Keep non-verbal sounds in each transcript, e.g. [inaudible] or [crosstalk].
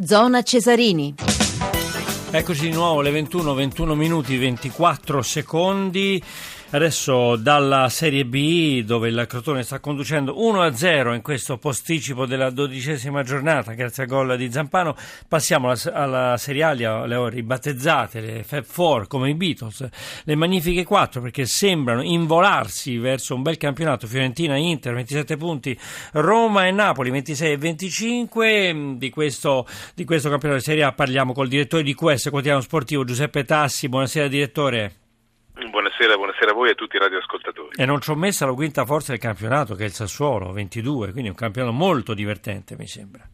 Zona Cesarini. Eccoci di nuovo, le 21, 21 minuti, 24 secondi. Adesso dalla Serie B, dove il Crotone sta conducendo 1-0 in questo posticipo della dodicesima giornata, grazie al gol di Zampano, passiamo alla, alla Serie A, le, ho ribattezzate, le Fab Four come i Beatles, le magnifiche 4 perché sembrano involarsi verso un bel campionato, Fiorentina e Inter 27 punti, Roma e Napoli 26 e 25, di questo, di questo campionato di Serie A parliamo col direttore di QS Quotidiano Sportivo Giuseppe Tassi, buonasera direttore. Buonasera, buonasera a voi e a tutti i radioascoltatori. E non ci ho messa la quinta forza del campionato, che è il Sassuolo, 22, quindi un campionato molto divertente, mi sembra.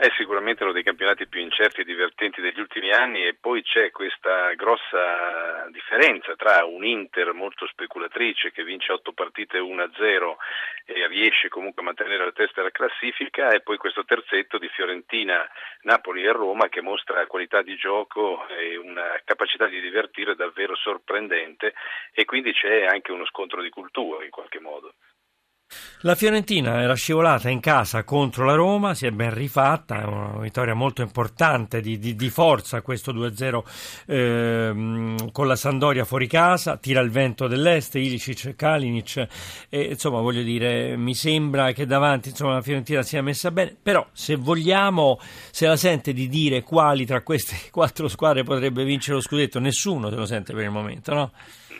È sicuramente uno dei campionati più incerti e divertenti degli ultimi anni e poi c'è questa grossa differenza tra un Inter molto speculatrice che vince 8 partite 1-0 e riesce comunque a mantenere la testa della classifica e poi questo terzetto di Fiorentina, Napoli e Roma che mostra qualità di gioco e una capacità di divertire davvero sorprendente e quindi c'è anche uno scontro di cultura in qualche modo. La Fiorentina era scivolata in casa contro la Roma, si è ben rifatta, è una vittoria molto importante di, di, di forza questo 2-0 eh, con la Sandoria fuori casa, tira il vento dell'est, Ilicic, Kalinic, e, insomma voglio dire, mi sembra che davanti insomma, la Fiorentina sia messa bene, però se vogliamo, se la sente di dire quali tra queste [laughs] quattro squadre potrebbe vincere lo scudetto, nessuno se lo sente per il momento, no?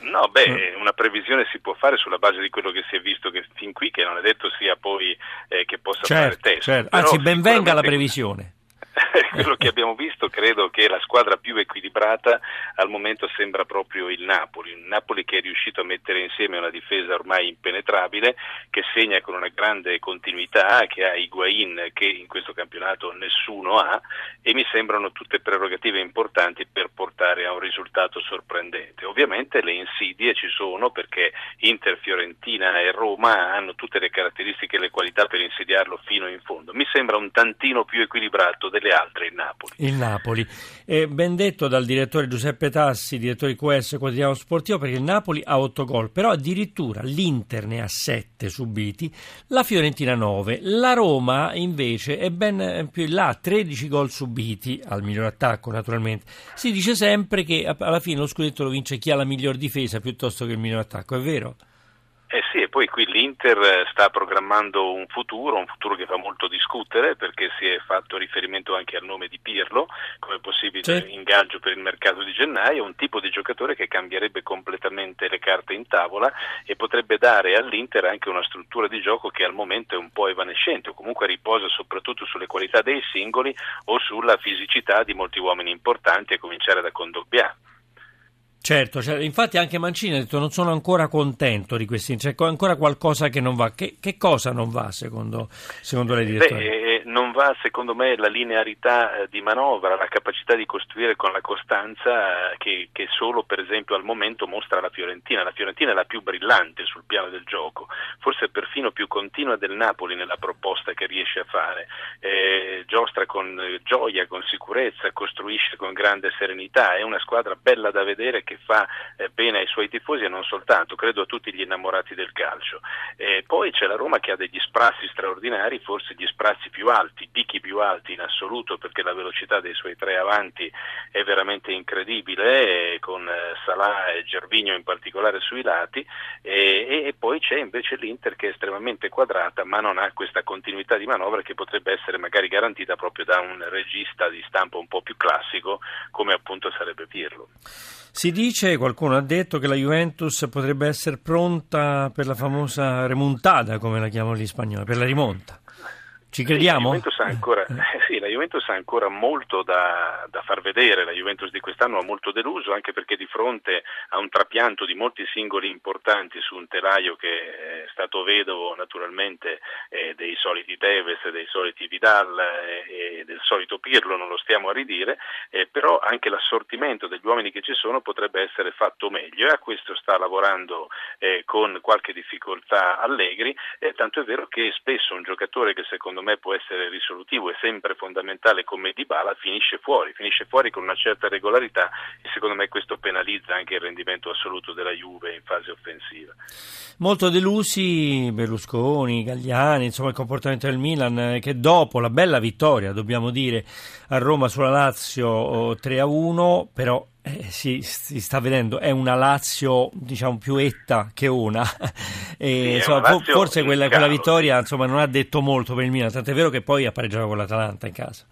No, beh, una previsione si può fare sulla base di quello che si è visto che, fin qui, che non è detto sia poi eh, che possa certo, fare testo. Certo. Anzi, ben venga la previsione. [laughs] quello che abbiamo visto credo che la squadra più equilibrata al momento sembra proprio il Napoli, un Napoli che è riuscito a mettere insieme una difesa ormai impenetrabile, che segna con una grande continuità, che ha Higuain che in questo campionato nessuno ha e mi sembrano tutte prerogative importanti per portare a un risultato sorprendente. Ovviamente le insidie ci sono perché Inter, Fiorentina e Roma hanno tutte le caratteristiche e le qualità per insidiarlo fino in fondo. Mi sembra un tantino più equilibrato delle altre il Napoli. Il Napoli. Eh, ben detto dal direttore Giuseppe Tassi, direttore di QS Quotidiano Sportivo, perché il Napoli ha 8 gol, però addirittura l'Inter ne ha 7 subiti, la Fiorentina 9, la Roma invece è ben più in là, 13 gol subiti, al miglior attacco naturalmente. Si dice sempre che alla fine lo scudetto lo vince chi ha la miglior difesa piuttosto che il miglior attacco, è vero? Eh sì, e poi qui l'Inter eh, sta programmando un futuro, un futuro che fa molto discutere perché si è fatto riferimento anche al nome di Pirlo come possibile sì. ingaggio per il mercato di gennaio, un tipo di giocatore che cambierebbe completamente le carte in tavola e potrebbe dare all'Inter anche una struttura di gioco che al momento è un po' evanescente o comunque riposa soprattutto sulle qualità dei singoli o sulla fisicità di molti uomini importanti a cominciare da Condogbia. Certo, certo, infatti anche Mancini ha detto non sono ancora contento di questi, c'è ancora qualcosa che non va. Che, che cosa non va secondo, secondo lei? Beh, non va secondo me la linearità eh, di manovra, la capacità di costruire con la costanza eh, che, che, solo per esempio al momento mostra la Fiorentina. La Fiorentina è la più brillante sul piano del gioco, forse perfino più continua del Napoli nella proposta che riesce a fare. Eh, giostra con eh, gioia, con sicurezza, costruisce con grande serenità, è una squadra bella da vedere che fa eh, bene ai suoi tifosi e non soltanto, credo a tutti gli innamorati del calcio. Eh, poi c'è la Roma che ha degli sprazzi straordinari, forse gli sprazzi più alti, picchi più alti in assoluto perché la velocità dei suoi tre avanti è veramente incredibile, con eh, Salah e Gervigno in particolare sui lati, e, e, poi c'è invece l'Inter che è estremamente quadrata ma non ha questa continuità di manovra che potrebbe essere magari garantita proprio da un regista di stampo un po' più classico come appunto sarebbe Pirlo. Si dice, qualcuno ha detto, che la Juventus potrebbe essere pronta per la famosa remontada, come la chiamano gli spagnoli, per la rimonta. Ci crediamo? Sì, la, ancora, eh, [laughs] sì, la Juventus ha ancora, molto da, da, far vedere, la Juventus di quest'anno ha molto deluso anche perché di fronte a un trapianto di molti singoli importanti su un telaio che è stato vedovo naturalmente eh, dei soliti Tevez, dei soliti Vidal eh, e del solito Pirlo, non lo stiamo a ridire, eh, però anche l'assortimento degli uomini che ci sono potrebbe essere fatto meglio. E a questo sta lavorando eh, con qualche difficoltà Allegri, tanto è vero che spesso un giocatore che secondo secondo me può essere risolutivo e sempre fondamentale come Dybala finisce fuori, finisce fuori con una certa regolarità e secondo me questo penalizza anche il rendimento assoluto della Juve in fase offensiva. Molto delusi Berlusconi, Gagliani, insomma il comportamento del Milan eh, che dopo la bella vittoria, dobbiamo dire, a Roma sulla Lazio 3-1, però eh, si, si, sta vedendo, è una Lazio diciamo più etta che una. [laughs] e, sì, insomma, una forse quella, quella vittoria insomma, non ha detto molto per il Milan, tant'è vero che poi ha pareggiato con l'Atalanta in casa.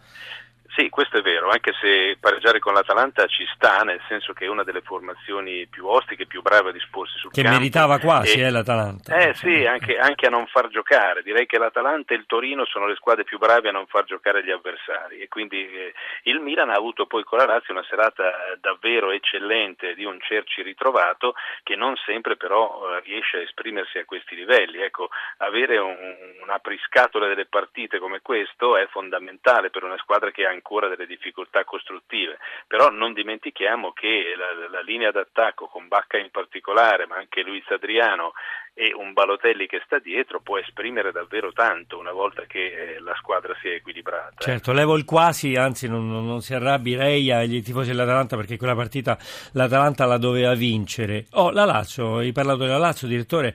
Sì, questo è vero, anche se pareggiare con l'Atalanta ci sta, nel senso che è una delle formazioni più ostiche, più brave a disporsi sul che campo. Che meritava quasi, e, eh, l'Atalanta. Eh sì, anche, anche, a non far giocare. Direi che l'Atalanta e il Torino sono le squadre più brave a non far giocare gli avversari e quindi eh, il Milan ha avuto poi con la Lazio una serata davvero eccellente di un Cerci ritrovato che non sempre però eh, riesce a esprimersi a questi livelli. Ecco, avere un, un apriscatole delle partite come questo è fondamentale per una squadra che ha ancora ancora delle difficoltà costruttive, però non dimentichiamo che la, la linea d'attacco con Bacca in particolare, ma anche Luis Adriano e un Balotelli che sta dietro può esprimere davvero tanto una volta che eh, la squadra sia equilibrata. Certo, levo il quasi, anzi non, non si arrabbi Reia e i tifosi dell'Atalanta perché quella partita l'Atalanta la doveva vincere. Oh, la Lazio, hai parlato della Lazio, direttore,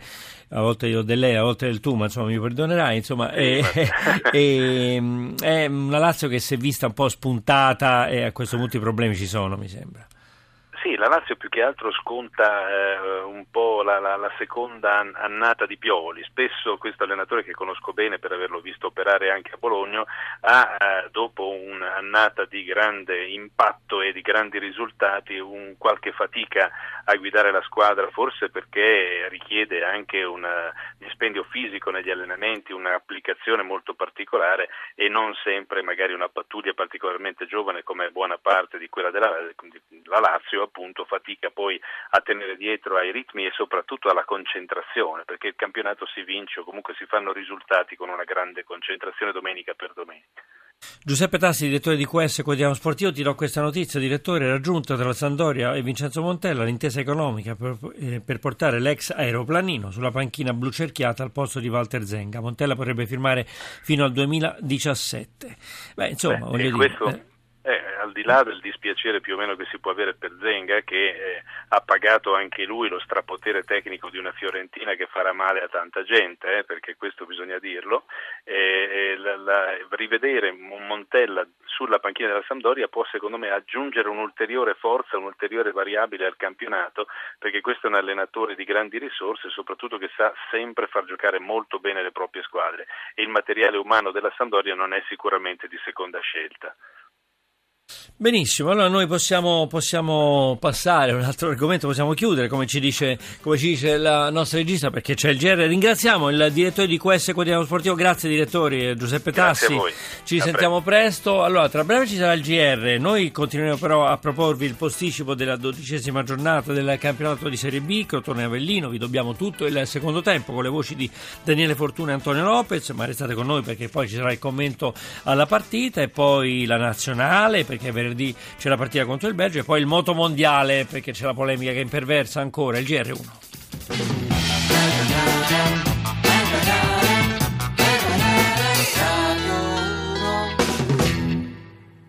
a volte io del lei, a volte del tu, ma insomma mi perdonerai, insomma è, è, [laughs] è, una Lazio che si è vista un po' spuntata e a questo punto i problemi ci sono, mi sembra. Sì, la Lazio più che altro sconta eh, un po' la, la, la, seconda annata di Pioli. Spesso questo allenatore che conosco bene per averlo visto operare anche a Bologna ha eh, dopo un'annata di grande impatto e di grandi risultati un qualche fatica a guidare la squadra, forse perché richiede anche un dispendio fisico negli allenamenti, un'applicazione molto particolare e non sempre magari una pattuglia particolarmente giovane come buona parte di quella della la Lazio appunto fatica poi a tenere dietro ai ritmi e soprattutto alla concentrazione, perché il campionato si vince o comunque si fanno risultati con una grande concentrazione domenica per domenica. Giuseppe Tassi, direttore di QS Quotidiano Sportivo, ti do questa notizia, direttore, raggiunta tra Sandoria e Vincenzo Montella l'intesa economica per, eh, per, portare l'ex aeroplanino sulla panchina blu cerchiata al posto di Walter Zenga. Montella potrebbe firmare fino al 2017. Beh, insomma, Beh, voglio dire... Questo... Eh, eh, al di là del dispiacere più o meno che si può avere per Zenga, che eh, ha pagato anche lui lo strapotere tecnico di una Fiorentina che farà male a tanta gente, eh, perché questo bisogna dirlo, la, la, rivedere Montella sulla panchina della Sampdoria può secondo me aggiungere un'ulteriore forza, un'ulteriore variabile al campionato, perché questo è un allenatore di grandi risorse, soprattutto che sa sempre far giocare molto bene le proprie squadre e il materiale umano della Sampdoria non è sicuramente di seconda scelta. Benissimo, allora noi possiamo, possiamo, passare a un altro argomento, possiamo chiudere come ci, dice, come ci dice la nostra regista perché c'è il GR. Ringraziamo il direttore di QS Quotidiano Sportivo, grazie direttori Giuseppe Tassi, ci a sentiamo presto. presto. Allora, tra breve ci sarà il GR, noi continueremo però a proporvi il posticipo della dodicesima giornata del campionato di Serie B, Crotone Avellino, vi dobbiamo tutto il secondo tempo con le voci di Daniele Fortuna e Antonio Lopez, ma restate con noi perché poi ci sarà il commento alla partita e poi la nazionale perché venerdì c'è la partita contro il Belgio e poi il moto mondiale perché c'è la polemica che imperversa ancora il GR1.